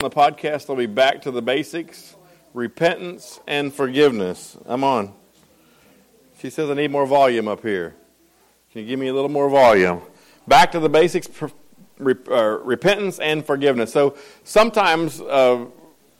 the podcast, I'll be back to the basics repentance and forgiveness. I'm on. She says, I need more volume up here. Can you give me a little more volume? Back to the basics uh, repentance and forgiveness. So sometimes uh,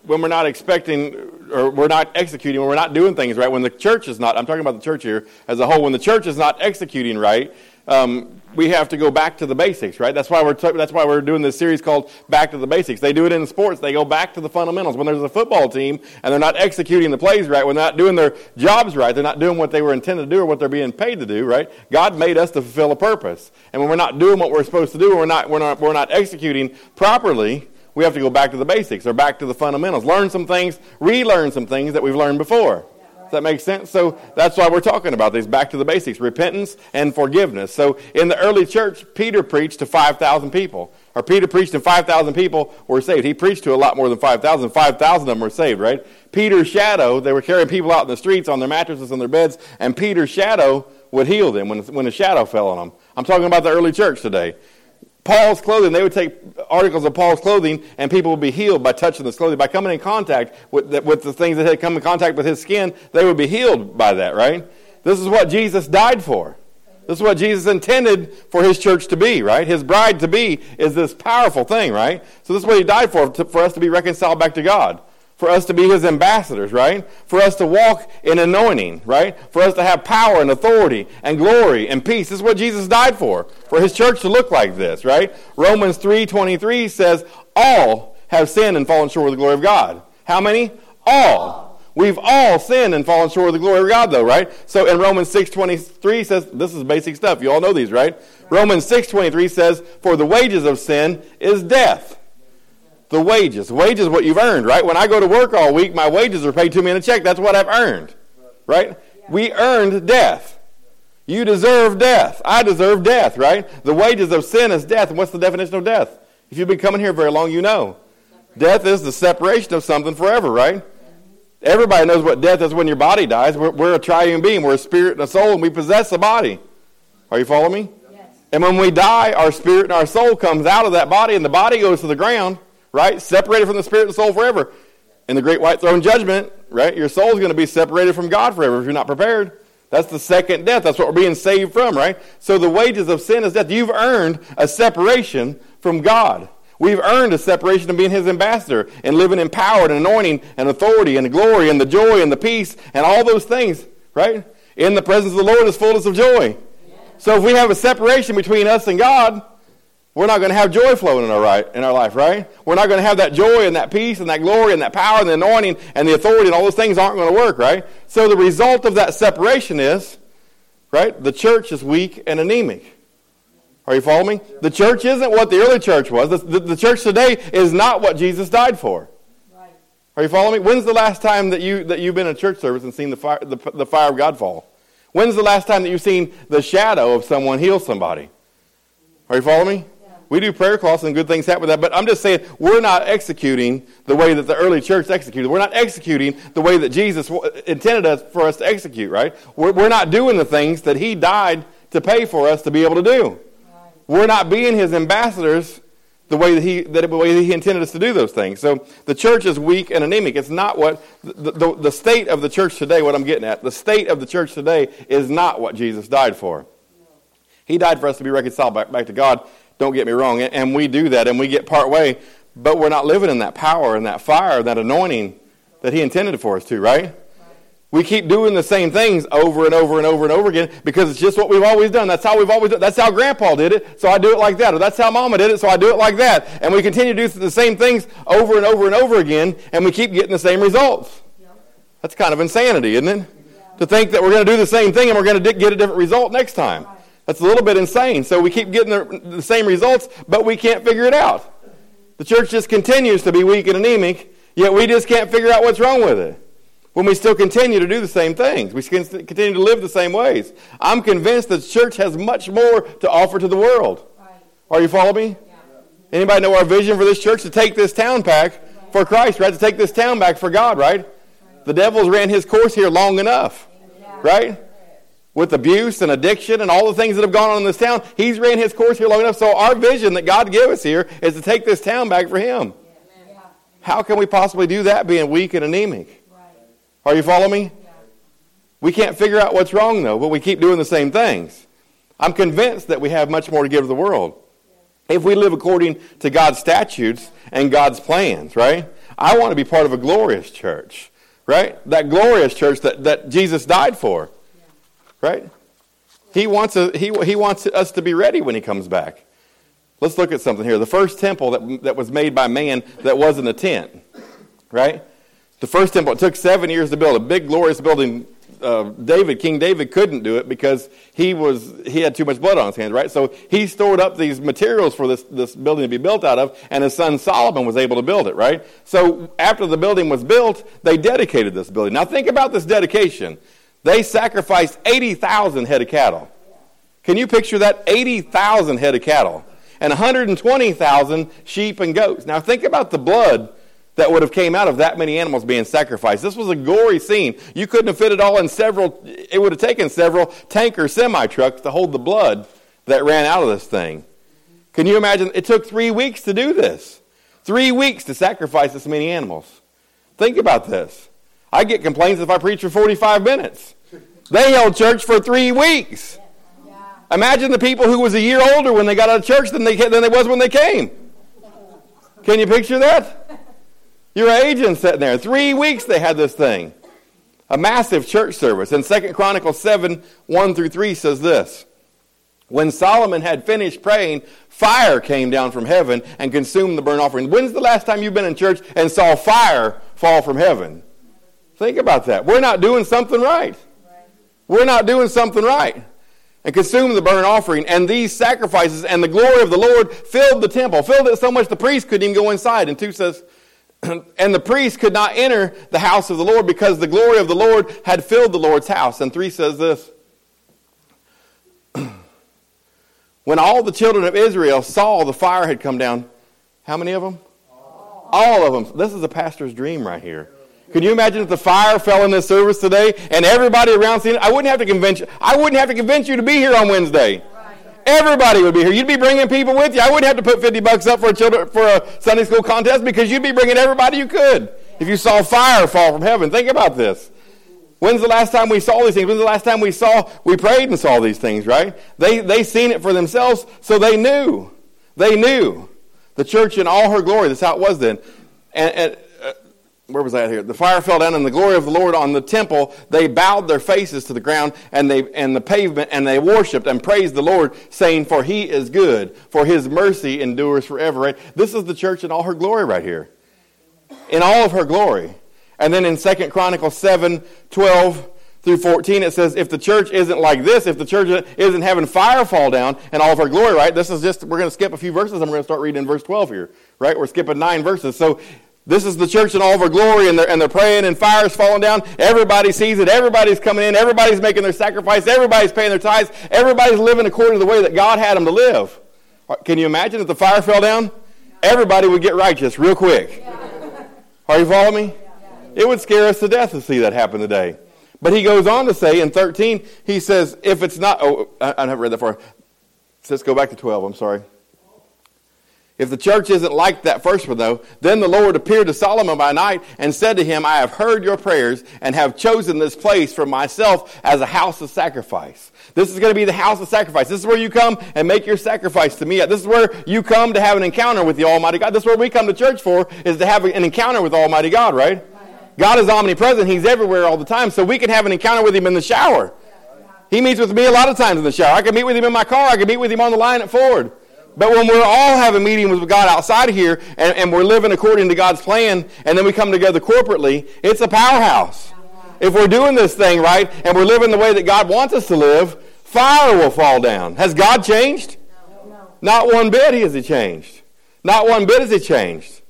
when we're not expecting or we're not executing, when we're not doing things right, when the church is not, I'm talking about the church here as a whole, when the church is not executing right, um, we have to go back to the basics, right? That's why we're t- that's why we're doing this series called Back to the Basics. They do it in sports; they go back to the fundamentals. When there's a football team and they're not executing the plays right, when they're not doing their jobs right, they're not doing what they were intended to do or what they're being paid to do, right? God made us to fulfill a purpose, and when we're not doing what we're supposed to do, we're not we're not we're not executing properly. We have to go back to the basics or back to the fundamentals. Learn some things, relearn some things that we've learned before. Does that make sense? So that's why we're talking about these back to the basics repentance and forgiveness. So in the early church, Peter preached to 5,000 people. Or Peter preached and 5,000 people were saved. He preached to a lot more than 5,000. 5,000 of them were saved, right? Peter's shadow, they were carrying people out in the streets on their mattresses and their beds, and Peter's shadow would heal them when, when a shadow fell on them. I'm talking about the early church today. Paul's clothing, they would take articles of Paul's clothing and people would be healed by touching this clothing. By coming in contact with the, with the things that had come in contact with his skin, they would be healed by that, right? This is what Jesus died for. This is what Jesus intended for his church to be, right? His bride to be is this powerful thing, right? So this is what he died for, to, for us to be reconciled back to God for us to be his ambassadors, right? For us to walk in anointing, right? For us to have power and authority and glory and peace. This is what Jesus died for. For his church to look like this, right? Romans 3:23 says, "All have sinned and fallen short of the glory of God." How many? All. We've all sinned and fallen short of the glory of God, though, right? So in Romans 6.23 says, this is basic stuff. You all know these, right? Romans 6.23 says, for the wages of sin is death the wages. Wages is what you've earned, right? When I go to work all week, my wages are paid to me in a check. That's what I've earned, right? We earned death. You deserve death. I deserve death, right? The wages of sin is death. And what's the definition of death? If you've been coming here very long, you know. Death is the separation of something forever, right? Everybody knows what death is when your body dies. We're, we're a triune being. We're a spirit and a soul, and we possess a body. Are you following me? Yes. And when we die, our spirit and our soul comes out of that body, and the body goes to the ground right? Separated from the spirit and soul forever. In the great white throne judgment, right? Your soul is going to be separated from God forever if you're not prepared. That's the second death. That's what we're being saved from, right? So the wages of sin is death. You've earned a separation from God. We've earned a separation of being His ambassador and living in power and anointing and authority and glory and the joy and the peace and all those things, right? In the presence of the Lord is fullness of joy. So if we have a separation between us and God, we're not going to have joy flowing in our, right, in our life, right? We're not going to have that joy and that peace and that glory and that power and the anointing and the authority and all those things aren't going to work, right? So the result of that separation is, right, the church is weak and anemic. Are you following me? The church isn't what the early church was. The, the, the church today is not what Jesus died for. Right. Are you following me? When's the last time that, you, that you've been in church service and seen the fire, the, the fire of God fall? When's the last time that you've seen the shadow of someone heal somebody? Are you following me? We do prayer cloths and good things happen with that, but I'm just saying we're not executing the way that the early church executed. We're not executing the way that Jesus intended us for us to execute, right? We're, we're not doing the things that He died to pay for us to be able to do. We're not being His ambassadors the way that He, that, the way that he intended us to do those things. So the church is weak and anemic. It's not what, the, the, the state of the church today, what I'm getting at, the state of the church today is not what Jesus died for. He died for us to be reconciled back, back to God. Don't get me wrong. And we do that and we get part way, but we're not living in that power and that fire, that anointing that He intended for us to, right? We keep doing the same things over and over and over and over again because it's just what we've always done. That's how we've always done. That's how Grandpa did it, so I do it like that. Or that's how Mama did it, so I do it like that. And we continue to do the same things over and over and over again, and we keep getting the same results. That's kind of insanity, isn't it? To think that we're going to do the same thing and we're going to get a different result next time. That's a little bit insane. So we keep getting the, the same results, but we can't figure it out. The church just continues to be weak and anemic, yet we just can't figure out what's wrong with it. When we still continue to do the same things, we continue to live the same ways. I'm convinced that the church has much more to offer to the world. Are you following me? Anybody know our vision for this church? To take this town back for Christ, right? To take this town back for God, right? The devil's ran his course here long enough, right? With abuse and addiction and all the things that have gone on in this town. He's ran his course here long enough. So our vision that God gave us here is to take this town back for Him. How can we possibly do that being weak and anemic? Are you following me? We can't figure out what's wrong, though, but we keep doing the same things. I'm convinced that we have much more to give to the world. If we live according to God's statutes and God's plans, right? I want to be part of a glorious church, right? That glorious church that, that Jesus died for, right? He wants, a, he, he wants us to be ready when he comes back. Let's look at something here. The first temple that, that was made by man that wasn't a tent, right? The first temple, it took seven years to build, a big, glorious building uh, David, King David, couldn't do it because he was he had too much blood on his hands, right? So he stored up these materials for this this building to be built out of, and his son Solomon was able to build it, right? So after the building was built, they dedicated this building. Now think about this dedication. They sacrificed eighty thousand head of cattle. Can you picture that? Eighty thousand head of cattle and 120,000 sheep and goats. Now think about the blood that would have came out of that many animals being sacrificed. This was a gory scene. You couldn't have fit it all in several, it would have taken several tanker semi trucks to hold the blood that ran out of this thing. Can you imagine? It took three weeks to do this. Three weeks to sacrifice this many animals. Think about this. I get complaints if I preach for 45 minutes. They held church for three weeks. Imagine the people who was a year older when they got out of church than they, than they was when they came. Can you picture that? Your agent sitting there. Three weeks they had this thing. A massive church service. And Second Chronicles 7, 1 through 3 says this. When Solomon had finished praying, fire came down from heaven and consumed the burnt offering. When's the last time you've been in church and saw fire fall from heaven? Think about that. We're not doing something right. We're not doing something right. And consumed the burnt offering, and these sacrifices and the glory of the Lord filled the temple. Filled it so much the priest couldn't even go inside. And 2 says, and the priest could not enter the house of the Lord because the glory of the Lord had filled the Lord's house. And 3 says this When all the children of Israel saw the fire had come down, how many of them? All of them. This is a pastor's dream right here. Can you imagine if the fire fell in this service today and everybody around seeing it? I wouldn't have to convince you. I wouldn't have to convince you to be here on Wednesday. Everybody would be here. You'd be bringing people with you. I wouldn't have to put 50 bucks up for a, children, for a Sunday school contest because you'd be bringing everybody you could. If you saw fire fall from heaven, think about this. When's the last time we saw these things? When's the last time we saw, we prayed and saw these things, right? They, they seen it for themselves, so they knew. They knew. The church in all her glory, that's how it was then. And, and where was that here? The fire fell down and the glory of the Lord on the temple. They bowed their faces to the ground and they and the pavement and they worshipped and praised the Lord, saying, For he is good, for his mercy endures forever. Right? This is the church in all her glory right here. In all of her glory. And then in Second Chronicles 7, 12 through 14, it says, if the church isn't like this, if the church isn't having fire fall down and all of her glory, right? This is just, we're going to skip a few verses and we're going to start reading in verse 12 here, right? We're skipping nine verses. So this is the church in all of her glory, and they're, and they're praying, and fire's falling down. Everybody sees it. Everybody's coming in. Everybody's making their sacrifice. Everybody's paying their tithes. Everybody's living according to the way that God had them to live. Uh, can you imagine if the fire fell down? Everybody would get righteous real quick. Are you following me? It would scare us to death to see that happen today. But he goes on to say in 13, he says, if it's not, oh, I, I haven't read that far. Let's go back to 12, I'm sorry. If the church isn't like that first one, though, then the Lord appeared to Solomon by night and said to him, I have heard your prayers and have chosen this place for myself as a house of sacrifice. This is going to be the house of sacrifice. This is where you come and make your sacrifice to me. This is where you come to have an encounter with the Almighty God. This is where we come to church for, is to have an encounter with Almighty God, right? God is omnipresent. He's everywhere all the time. So we can have an encounter with Him in the shower. He meets with me a lot of times in the shower. I can meet with Him in my car. I can meet with Him on the line at Ford. But when we're all having meetings with God outside of here and, and we're living according to God's plan and then we come together corporately, it's a powerhouse. If we're doing this thing right and we're living the way that God wants us to live, fire will fall down. Has God changed? No. Not one bit has he changed. Not one bit has he changed.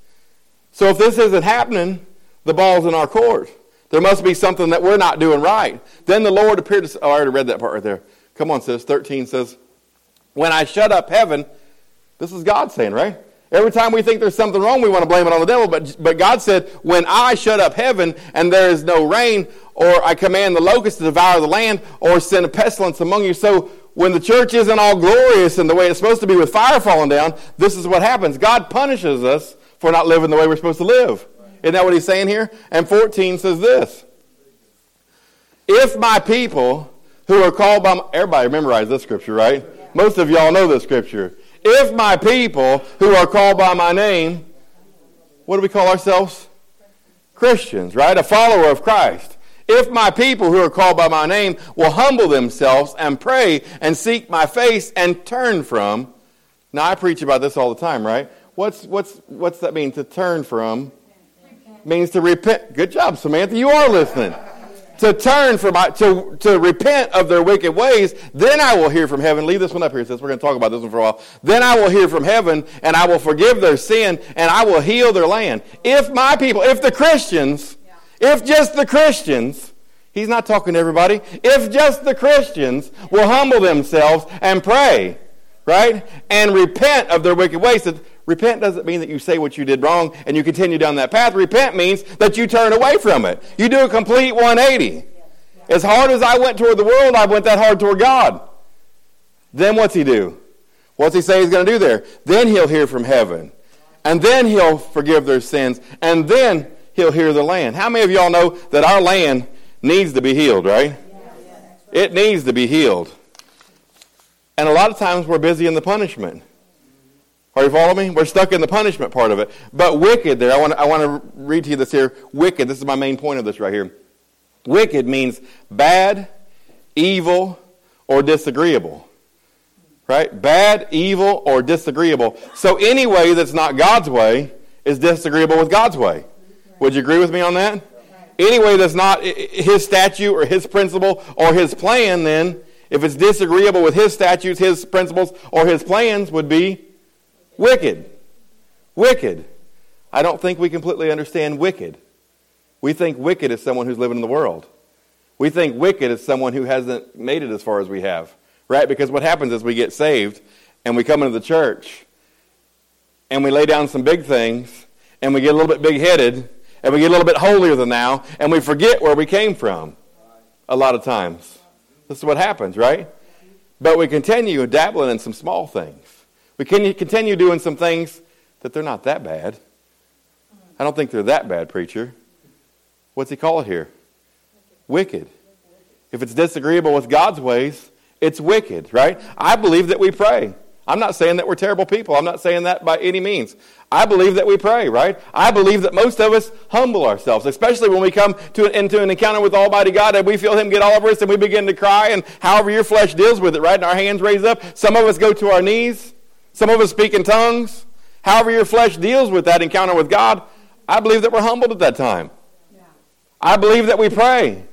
So if this isn't happening, the ball's in our court. There must be something that we're not doing right. Then the Lord appeared to. Oh, I already read that part right there. Come on, sis. 13 says, When I shut up heaven, this is God saying, right? Every time we think there's something wrong, we want to blame it on the devil. But, but God said, when I shut up heaven and there is no rain, or I command the locusts to devour the land, or send a pestilence among you. So when the church isn't all glorious in the way it's supposed to be with fire falling down, this is what happens. God punishes us for not living the way we're supposed to live. Isn't that what he's saying here? And 14 says this If my people who are called by, my, everybody memorize this scripture, right? Most of y'all know this scripture. If my people who are called by my name, what do we call ourselves? Christians, right? A follower of Christ. If my people who are called by my name will humble themselves and pray and seek my face and turn from. Now, I preach about this all the time, right? What's, what's, what's that mean? To turn from means to repent. Good job, Samantha. You are listening to turn from to, to repent of their wicked ways, then I will hear from heaven. Leave this one up here, since we're going to talk about this one for a while. Then I will hear from heaven, and I will forgive their sin, and I will heal their land. If my people, if the Christians, if just the Christians, he's not talking to everybody, if just the Christians will humble themselves and pray, right, and repent of their wicked ways, Repent doesn't mean that you say what you did wrong and you continue down that path. Repent means that you turn away from it. You do a complete 180. As hard as I went toward the world, I went that hard toward God. Then what's he do? What's he say he's going to do there? Then he'll hear from heaven. And then he'll forgive their sins. And then he'll hear the land. How many of y'all know that our land needs to be healed, right? It needs to be healed. And a lot of times we're busy in the punishment. Are you following me? We're stuck in the punishment part of it. But wicked there, I want, I want to read to you this here. Wicked, this is my main point of this right here. Wicked means bad, evil, or disagreeable. Right? Bad, evil, or disagreeable. So any way that's not God's way is disagreeable with God's way. Would you agree with me on that? Any way that's not his statute or his principle or his plan, then, if it's disagreeable with his statutes, his principles, or his plans, would be Wicked. Wicked. I don't think we completely understand wicked. We think wicked is someone who's living in the world. We think wicked is someone who hasn't made it as far as we have, right? Because what happens is we get saved and we come into the church and we lay down some big things and we get a little bit big headed and we get a little bit holier than now and we forget where we came from a lot of times. This is what happens, right? But we continue dabbling in some small things. We can you continue doing some things that they're not that bad. I don't think they're that bad, preacher. What's he call it here? Wicked. If it's disagreeable with God's ways, it's wicked, right? I believe that we pray. I'm not saying that we're terrible people. I'm not saying that by any means. I believe that we pray, right? I believe that most of us humble ourselves, especially when we come to an, into an encounter with Almighty God and we feel Him get all over us and we begin to cry, and however your flesh deals with it, right? And our hands raise up. Some of us go to our knees. Some of us speak in tongues. However, your flesh deals with that encounter with God, I believe that we're humbled at that time. Yeah. I believe that we pray.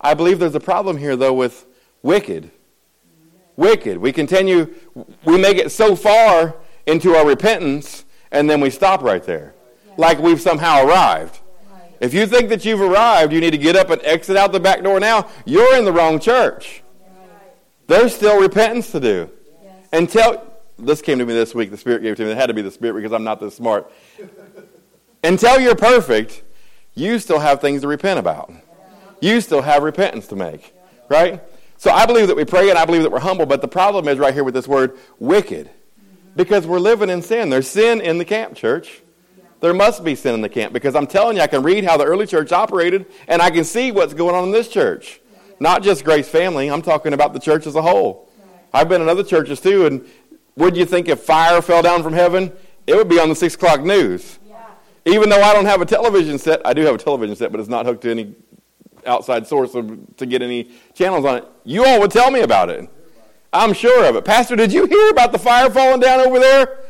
I believe there's a problem here, though, with wicked. Wicked. We continue, we make it so far into our repentance, and then we stop right there. Yeah. Like we've somehow arrived. If you think that you've arrived, you need to get up and exit out the back door now. You're in the wrong church. Right. There's still repentance to do. Yes. Tell this came to me this week. The Spirit gave it to me. It had to be the Spirit because I'm not this smart. Until you're perfect, you still have things to repent about. You still have repentance to make, right? So I believe that we pray and I believe that we're humble, but the problem is right here with this word wicked. Because we're living in sin. There's sin in the camp, church. There must be sin in the camp because I'm telling you, I can read how the early church operated and I can see what's going on in this church. Not just Grace Family, I'm talking about the church as a whole. I've been in other churches too, and would you think if fire fell down from heaven, it would be on the 6 o'clock news? Yeah. Even though I don't have a television set, I do have a television set, but it's not hooked to any outside source of, to get any channels on it. You all would tell me about it. I'm sure of it. Pastor, did you hear about the fire falling down over there?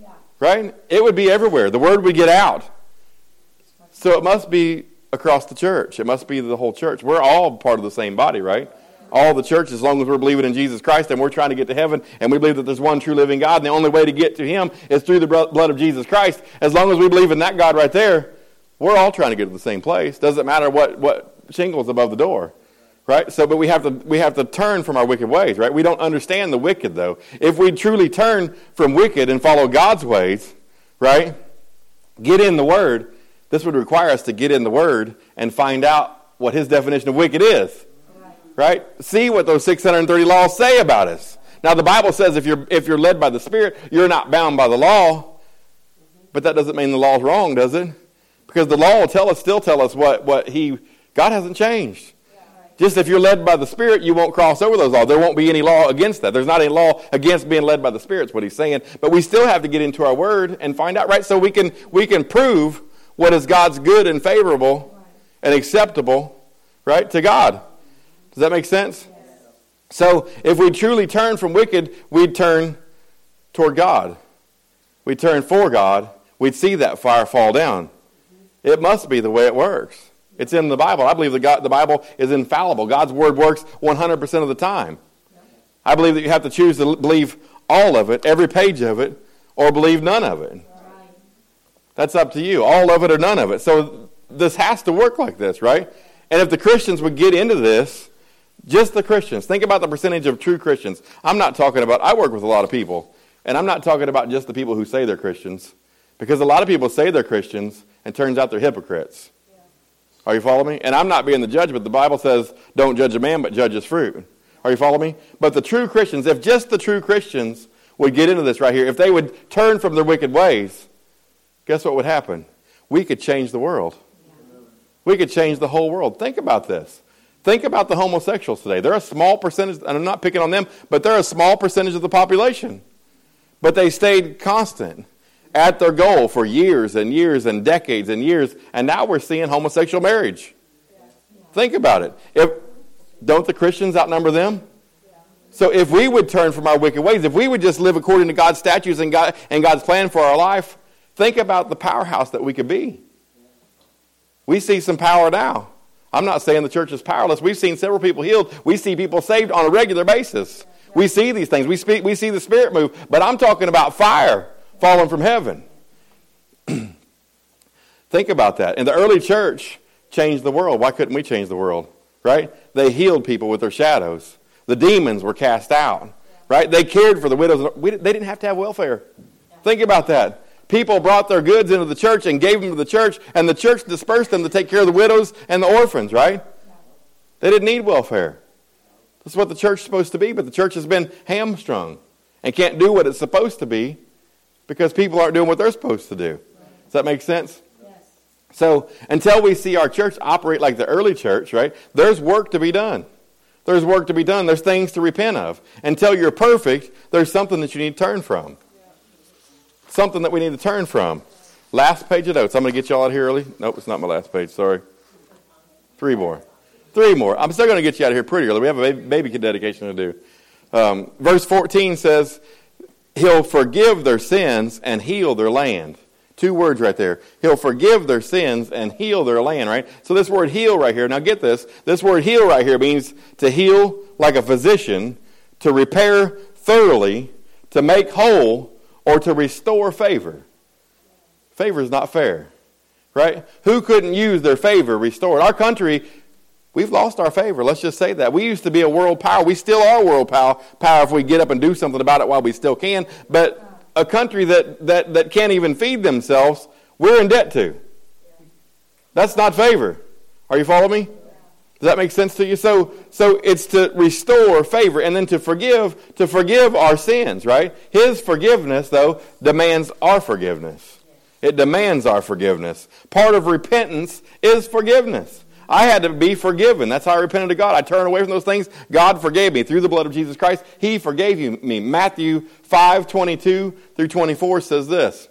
Yeah. Right? It would be everywhere. The word would get out. So it must be across the church. It must be the whole church. We're all part of the same body, right? All the church as long as we're believing in Jesus Christ and we're trying to get to heaven and we believe that there's one true living God and the only way to get to Him is through the blood of Jesus Christ. As long as we believe in that God right there, we're all trying to get to the same place. Doesn't matter what, what shingles above the door. Right? So, but we have to we have to turn from our wicked ways, right? We don't understand the wicked though. If we truly turn from wicked and follow God's ways, right? Get in the Word. This would require us to get in the Word and find out what His definition of wicked is right? See what those 630 laws say about us. Now, the Bible says if you're, if you're led by the Spirit, you're not bound by the law. But that doesn't mean the law's wrong, does it? Because the law will tell us, still tell us what, what he, God hasn't changed. Just if you're led by the Spirit, you won't cross over those laws. There won't be any law against that. There's not any law against being led by the Spirit, is what he's saying. But we still have to get into our word and find out, right? So we can, we can prove what is God's good and favorable and acceptable, right, to God. Does that make sense? So if we truly turn from wicked, we'd turn toward God. We'd turn for God. We'd see that fire fall down. It must be the way it works. It's in the Bible. I believe the, God, the Bible is infallible. God's word works 100% of the time. I believe that you have to choose to believe all of it, every page of it, or believe none of it. That's up to you. All of it or none of it. So this has to work like this, right? And if the Christians would get into this, just the Christians, think about the percentage of true Christians. I'm not talking about, I work with a lot of people, and I'm not talking about just the people who say they're Christians, because a lot of people say they're Christians, and turns out they're hypocrites. Are you following me? And I'm not being the judge, but the Bible says, don't judge a man, but judge his fruit. Are you following me? But the true Christians, if just the true Christians would get into this right here, if they would turn from their wicked ways, guess what would happen? We could change the world. We could change the whole world. Think about this. Think about the homosexuals today. They're a small percentage, and I'm not picking on them, but they're a small percentage of the population. But they stayed constant at their goal for years and years and decades and years, and now we're seeing homosexual marriage. Think about it. If don't the Christians outnumber them? So if we would turn from our wicked ways, if we would just live according to God's statutes and, God, and God's plan for our life, think about the powerhouse that we could be. We see some power now. I'm not saying the church is powerless. We've seen several people healed. We see people saved on a regular basis. We see these things. We, speak, we see the Spirit move. But I'm talking about fire fallen from heaven. Think about that. And the early church changed the world. Why couldn't we change the world? Right? They healed people with their shadows. The demons were cast out. Right? They cared for the widows. We, they didn't have to have welfare. Think about that. People brought their goods into the church and gave them to the church, and the church dispersed them to take care of the widows and the orphans, right? They didn't need welfare. That's what the church is supposed to be, but the church has been hamstrung and can't do what it's supposed to be because people aren't doing what they're supposed to do. Does that make sense? Yes. So until we see our church operate like the early church, right, there's work to be done. There's work to be done. There's things to repent of. Until you're perfect, there's something that you need to turn from. Something that we need to turn from. Last page of notes. I'm going to get you all out here early. Nope, it's not my last page. Sorry. Three more. Three more. I'm still going to get you out of here pretty early. We have a baby, dedication to do. Um, verse 14 says, He'll forgive their sins and heal their land. Two words right there. He'll forgive their sins and heal their land, right? So this word heal right here, now get this. This word heal right here means to heal like a physician, to repair thoroughly, to make whole, or to restore favor. Favor is not fair, right? Who couldn't use their favor restored? Our country We've lost our favor. Let's just say that. We used to be a world power. We still are world power, power if we get up and do something about it while we still can. But a country that, that, that can't even feed themselves, we're in debt to. That's not favor. Are you following me? Does that make sense to you? So, so it's to restore favor and then to forgive, to forgive our sins, right? His forgiveness, though, demands our forgiveness. It demands our forgiveness. Part of repentance is forgiveness. I had to be forgiven. That's how I repented to God. I turned away from those things. God forgave me through the blood of Jesus Christ. He forgave me. Matthew 5 22 through 24 says this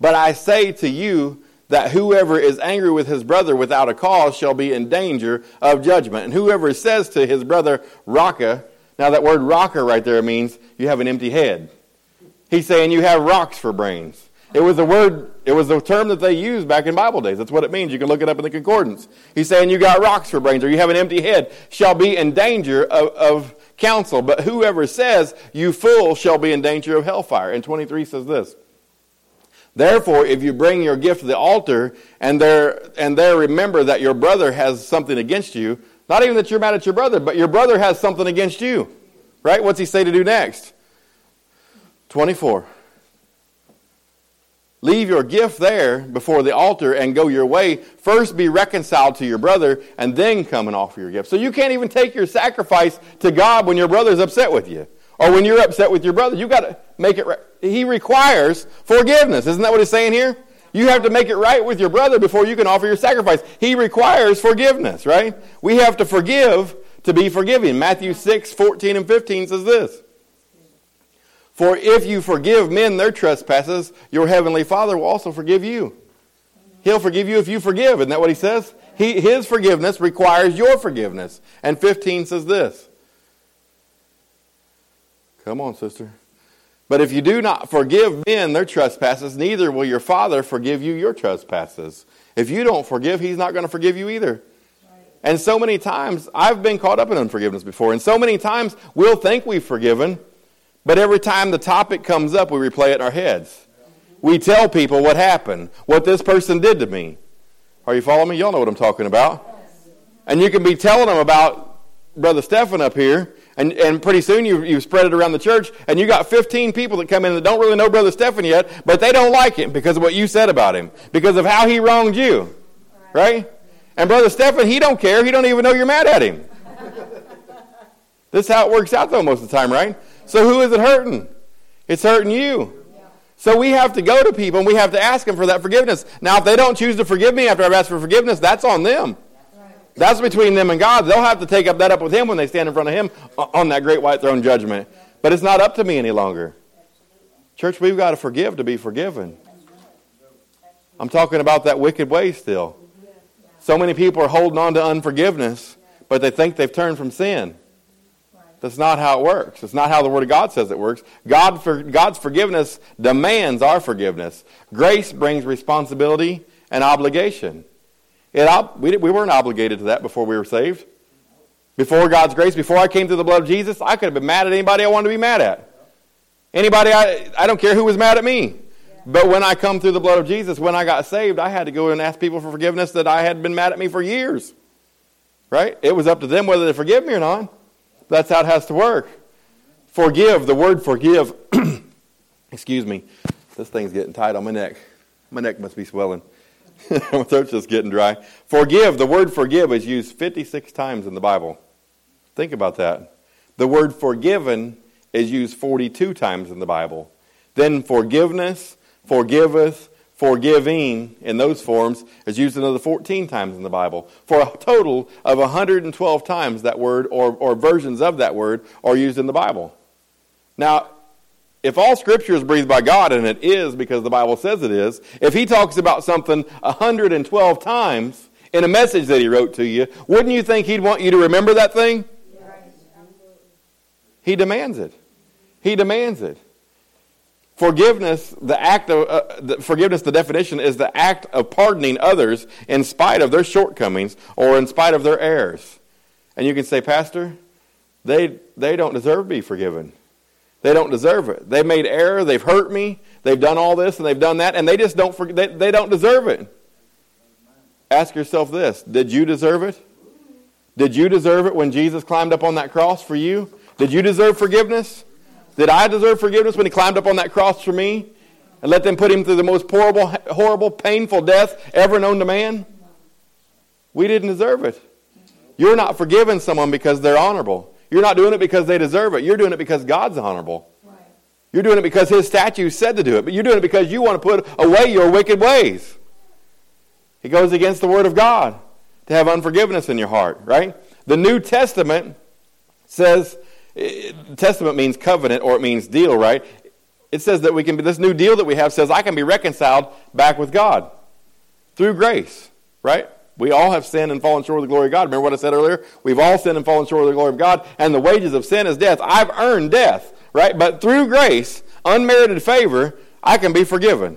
But I say to you that whoever is angry with his brother without a cause shall be in danger of judgment. And whoever says to his brother, Raca, now that word Raca right there means you have an empty head. He's saying you have rocks for brains. It was a word, it was a term that they used back in Bible days. That's what it means. You can look it up in the concordance. He's saying you got rocks for brains or you have an empty head, shall be in danger of, of counsel. But whoever says, you fool, shall be in danger of hellfire. And 23 says this. Therefore, if you bring your gift to the altar and there, and there remember that your brother has something against you, not even that you're mad at your brother, but your brother has something against you. Right? What's he say to do next? 24. Leave your gift there before the altar and go your way. First be reconciled to your brother and then come and offer your gift. So you can't even take your sacrifice to God when your brother's upset with you Or when you're upset with your brother, you've got to make it right. He requires forgiveness. Isn't that what he's saying here? You have to make it right with your brother before you can offer your sacrifice. He requires forgiveness, right? We have to forgive to be forgiving. Matthew 6, 14 and 15 says this. For if you forgive men their trespasses, your heavenly Father will also forgive you. He'll forgive you if you forgive. Isn't that what he says? He, his forgiveness requires your forgiveness. And 15 says this. Come on, sister. But if you do not forgive men their trespasses, neither will your Father forgive you your trespasses. If you don't forgive, He's not going to forgive you either. And so many times, I've been caught up in unforgiveness before, and so many times we'll think we've forgiven, but every time the topic comes up, we replay it in our heads. We tell people what happened, what this person did to me. Are you following me? Y'all know what I'm talking about. And you can be telling them about Brother Stephan up here, and, and pretty soon you, you spread it around the church, and you got 15 people that come in that don't really know Brother Stephan yet, but they don't like him because of what you said about him, because of how he wronged you. Right? And Brother Stephan, he don't care. He don't even know you're mad at him. this is how it works out, though, most of the time, right? So who is it hurting? It's hurting you. So we have to go to people and we have to ask them for that forgiveness. Now, if they don't choose to forgive me after I've asked for forgiveness, that's on them. That's between them and God. They'll have to take up that up with Him when they stand in front of Him on that great white throne judgment. But it's not up to me any longer. Church, we've got to forgive to be forgiven. I'm talking about that wicked way still. So many people are holding on to unforgiveness, but they think they've turned from sin. That's not how it works. It's not how the Word of God says it works. God for, God's forgiveness demands our forgiveness. Grace brings responsibility and obligation. It, we, we weren't obligated to that before we were saved. Before God's grace, before I came through the blood of Jesus, I could have been mad at anybody I wanted to be mad at. Anybody, I, I don't care who was mad at me. But when I come through the blood of Jesus, when I got saved, I had to go and ask people for forgiveness that I had been mad at me for years. Right? It was up to them whether to forgive me or not. That's how it has to work. Forgive, the word forgive, excuse me, this thing's getting tight on my neck. My neck must be swelling. My throat's just getting dry. Forgive, the word forgive is used 56 times in the Bible. Think about that. The word forgiven is used 42 times in the Bible. Then forgiveness, forgiveth, forgiving in those forms is used another 14 times in the Bible. For a total of 112 times that word or, or versions of that word are used in the Bible. Now, if all scripture is breathed by God, and it is because the Bible says it is, if he talks about something 112 times in a message that he wrote to you, wouldn't you think he'd want you to remember that thing? He demands it. He demands it. Forgiveness, the act of uh, the, forgiveness, the definition is the act of pardoning others in spite of their shortcomings or in spite of their errors. And you can say, Pastor, they they don't deserve to be forgiven. They don't deserve it. They've made error. They've hurt me. They've done all this and they've done that, and they just don't. They, they don't deserve it. Ask yourself this: Did you deserve it? Did you deserve it when Jesus climbed up on that cross for you? Did you deserve forgiveness? Did I deserve forgiveness when he climbed up on that cross for me and let them put him through the most horrible, horrible, painful death ever known to man? We didn't deserve it. You're not forgiving someone because they're honorable. You're not doing it because they deserve it. You're doing it because God's honorable. Right. You're doing it because His statute said to do it. But you're doing it because you want to put away your wicked ways. It goes against the Word of God to have unforgiveness in your heart, right? The New Testament says, eh, Testament means covenant or it means deal, right? It says that we can be, this new deal that we have says, I can be reconciled back with God through grace, right? We all have sinned and fallen short of the glory of God. Remember what I said earlier? We've all sinned and fallen short of the glory of God, and the wages of sin is death. I've earned death, right? But through grace, unmerited favor, I can be forgiven.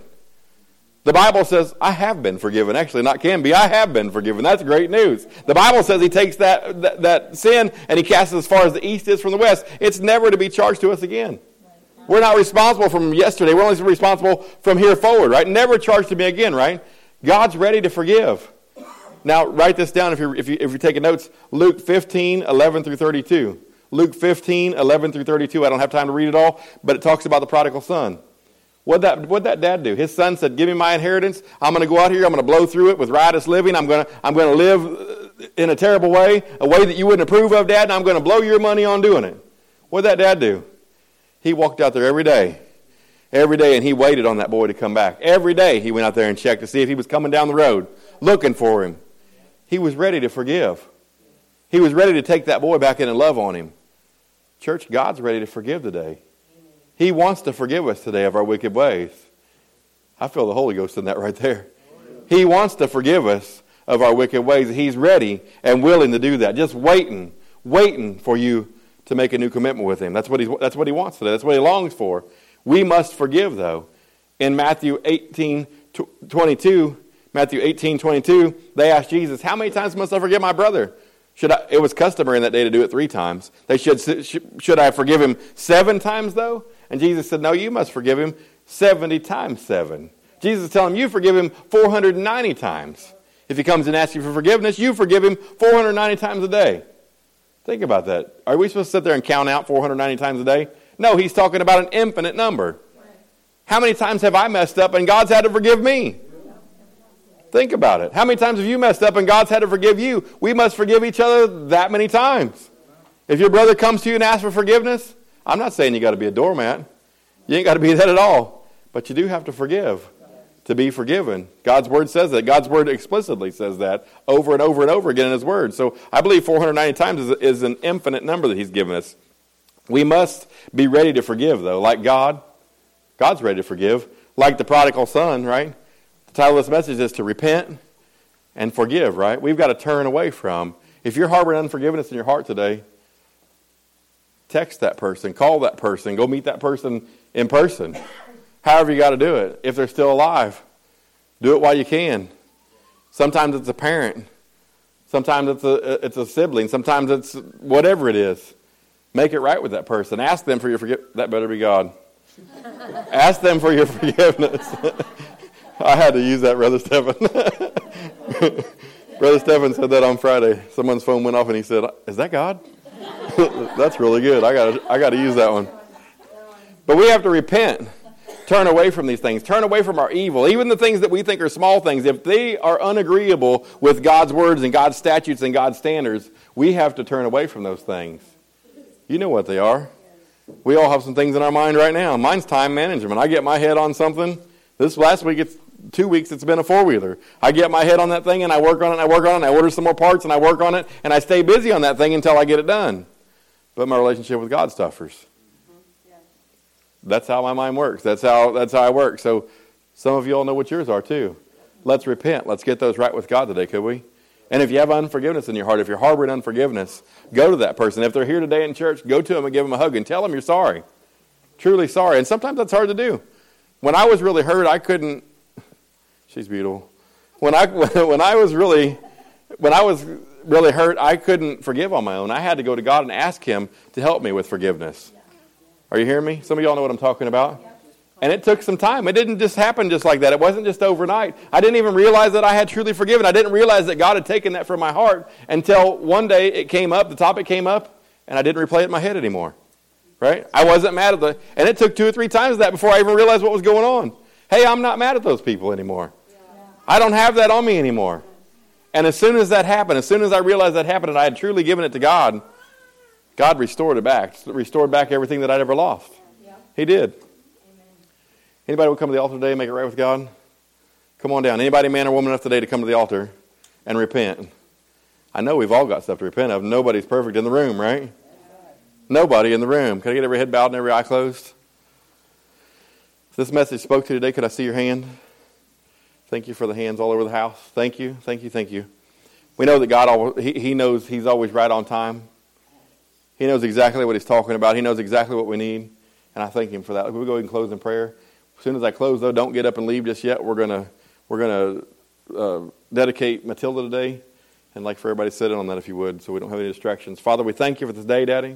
The Bible says, I have been forgiven. Actually, not can be, I have been forgiven. That's great news. The Bible says He takes that, that, that sin and He casts it as far as the east is from the west. It's never to be charged to us again. We're not responsible from yesterday. We're only responsible from here forward, right? Never charged to me again, right? God's ready to forgive. Now, write this down if you're, if, you, if you're taking notes. Luke 15, 11 through 32. Luke 15, 11 through 32. I don't have time to read it all, but it talks about the prodigal son. What'd that, what'd that dad do? His son said, Give me my inheritance. I'm going to go out here. I'm going to blow through it with riotous living. I'm going to, I'm going to live uh, in a terrible way, a way that you wouldn't approve of, dad, and I'm going to blow your money on doing it. What'd that dad do? He walked out there every day. Every day, and he waited on that boy to come back. Every day, he went out there and checked to see if he was coming down the road, looking for him. He was ready to forgive. He was ready to take that boy back in and love on him. Church, God's ready to forgive today. He wants to forgive us today of our wicked ways. I feel the Holy Ghost in that right there. He wants to forgive us of our wicked ways. He's ready and willing to do that. Just waiting, waiting for you to make a new commitment with Him. That's what, he's, that's what He wants today. That's what He longs for. We must forgive, though. In Matthew 18 22, Matthew 18 22, they asked Jesus, How many times must I forgive my brother? Should I, it was customary in that day to do it three times. They should, should I forgive him seven times, though? And Jesus said, No, you must forgive him 70 times seven. Jesus is telling him, You forgive him 490 times. If he comes and asks you for forgiveness, you forgive him 490 times a day. Think about that. Are we supposed to sit there and count out 490 times a day? No, he's talking about an infinite number. How many times have I messed up and God's had to forgive me? Think about it. How many times have you messed up and God's had to forgive you? We must forgive each other that many times. If your brother comes to you and asks for forgiveness, I'm not saying you got to be a doormat. You ain't got to be that at all. But you do have to forgive to be forgiven. God's word says that. God's word explicitly says that over and over and over again in his word. So I believe 490 times is, is an infinite number that he's given us. We must be ready to forgive, though, like God. God's ready to forgive. Like the prodigal son, right? Title of this message is to repent and forgive, right? We've got to turn away from. If you're harboring unforgiveness in your heart today, text that person, call that person, go meet that person in person. However, you got to do it. If they're still alive, do it while you can. Sometimes it's a parent. Sometimes it's a, it's a sibling. Sometimes it's whatever it is. Make it right with that person. Ask them for your forgiveness. That better be God. Ask them for your forgiveness. I had to use that, Brother Stephen. Brother Stephen said that on Friday. Someone's phone went off and he said, Is that God? That's really good. I got I got to use that one. But we have to repent turn away from these things, turn away from our evil, even the things that we think are small things. If they are unagreeable with God's words and God's statutes and God's standards, we have to turn away from those things. You know what they are. We all have some things in our mind right now. Mine's time management. I get my head on something. This last week, it's two weeks, it's been a four wheeler. I get my head on that thing and I work on it and I work on it and I order some more parts and I work on it and I stay busy on that thing until I get it done. But my relationship with God suffers. That's how my mind works. That's how, that's how I work. So some of you all know what yours are too. Let's repent. Let's get those right with God today, could we? And if you have unforgiveness in your heart, if you're harboring unforgiveness, go to that person. If they're here today in church, go to them and give them a hug and tell them you're sorry. Truly sorry. And sometimes that's hard to do. When I was really hurt, I couldn't. She's beautiful. When I, when I was really, when I was really hurt, I couldn't forgive on my own. I had to go to God and ask Him to help me with forgiveness. Are you hearing me? Some of y'all know what I'm talking about. And it took some time. It didn't just happen just like that. It wasn't just overnight. I didn't even realize that I had truly forgiven. I didn't realize that God had taken that from my heart until one day it came up, the topic came up, and I didn't replay it in my head anymore. Right? I wasn't mad at the, and it took two or three times that before I even realized what was going on. Hey, I'm not mad at those people anymore. I don't have that on me anymore. And as soon as that happened, as soon as I realized that happened and I had truly given it to God, God restored it back, restored back everything that I'd ever lost. Yeah. He did. Amen. Anybody would come to the altar today and make it right with God? Come on down. Anybody, man or woman, enough today to come to the altar and repent? I know we've all got stuff to repent of. Nobody's perfect in the room, right? Nobody in the room. Can I get every head bowed and every eye closed? If this message spoke to you today, could I see your hand? Thank you for the hands all over the house. Thank you, thank you, thank you. We know that God, he, he knows He's always right on time. He knows exactly what he's talking about. He knows exactly what we need. And I thank him for that. We'll go ahead and close in prayer. As soon as I close, though, don't get up and leave just yet. We're going to we're gonna, uh, dedicate Matilda today. And like for everybody, sit in on that if you would, so we don't have any distractions. Father, we thank you for this day, Daddy.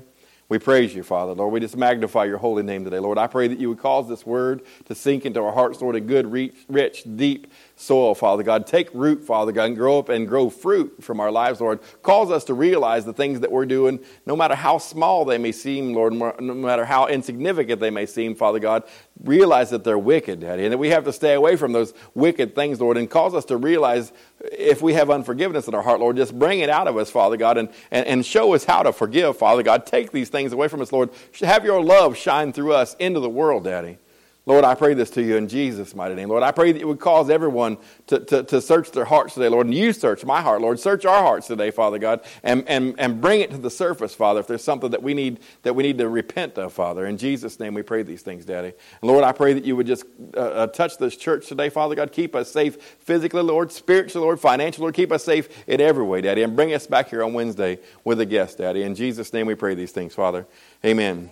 We praise you, Father. Lord, we just magnify your holy name today. Lord, I pray that you would cause this word to sink into our hearts, Lord, a good, rich, deep soil, Father God. Take root, Father God, and grow up and grow fruit from our lives, Lord. Cause us to realize the things that we're doing, no matter how small they may seem, Lord, no matter how insignificant they may seem, Father God, realize that they're wicked, Daddy, and that we have to stay away from those wicked things, Lord, and cause us to realize if we have unforgiveness in our heart, Lord, just bring it out of us, Father God, and, and, and show us how to forgive, Father God. Take these things away from us, Lord. Have your love shine through us into the world, Daddy. Lord, I pray this to you in Jesus' mighty name. Lord, I pray that it would cause everyone to, to, to, search their hearts today, Lord. And you search my heart, Lord. Search our hearts today, Father God, and, and, and bring it to the surface, Father, if there's something that we need that we need to repent of, Father. In Jesus' name we pray these things, Daddy. Lord, I pray that you would just uh, uh, touch this church today, Father God. Keep us safe physically, Lord, spiritually, Lord, financially, Lord. Keep us safe in every way, Daddy. And bring us back here on Wednesday with a guest, Daddy. In Jesus' name we pray these things, Father. Amen.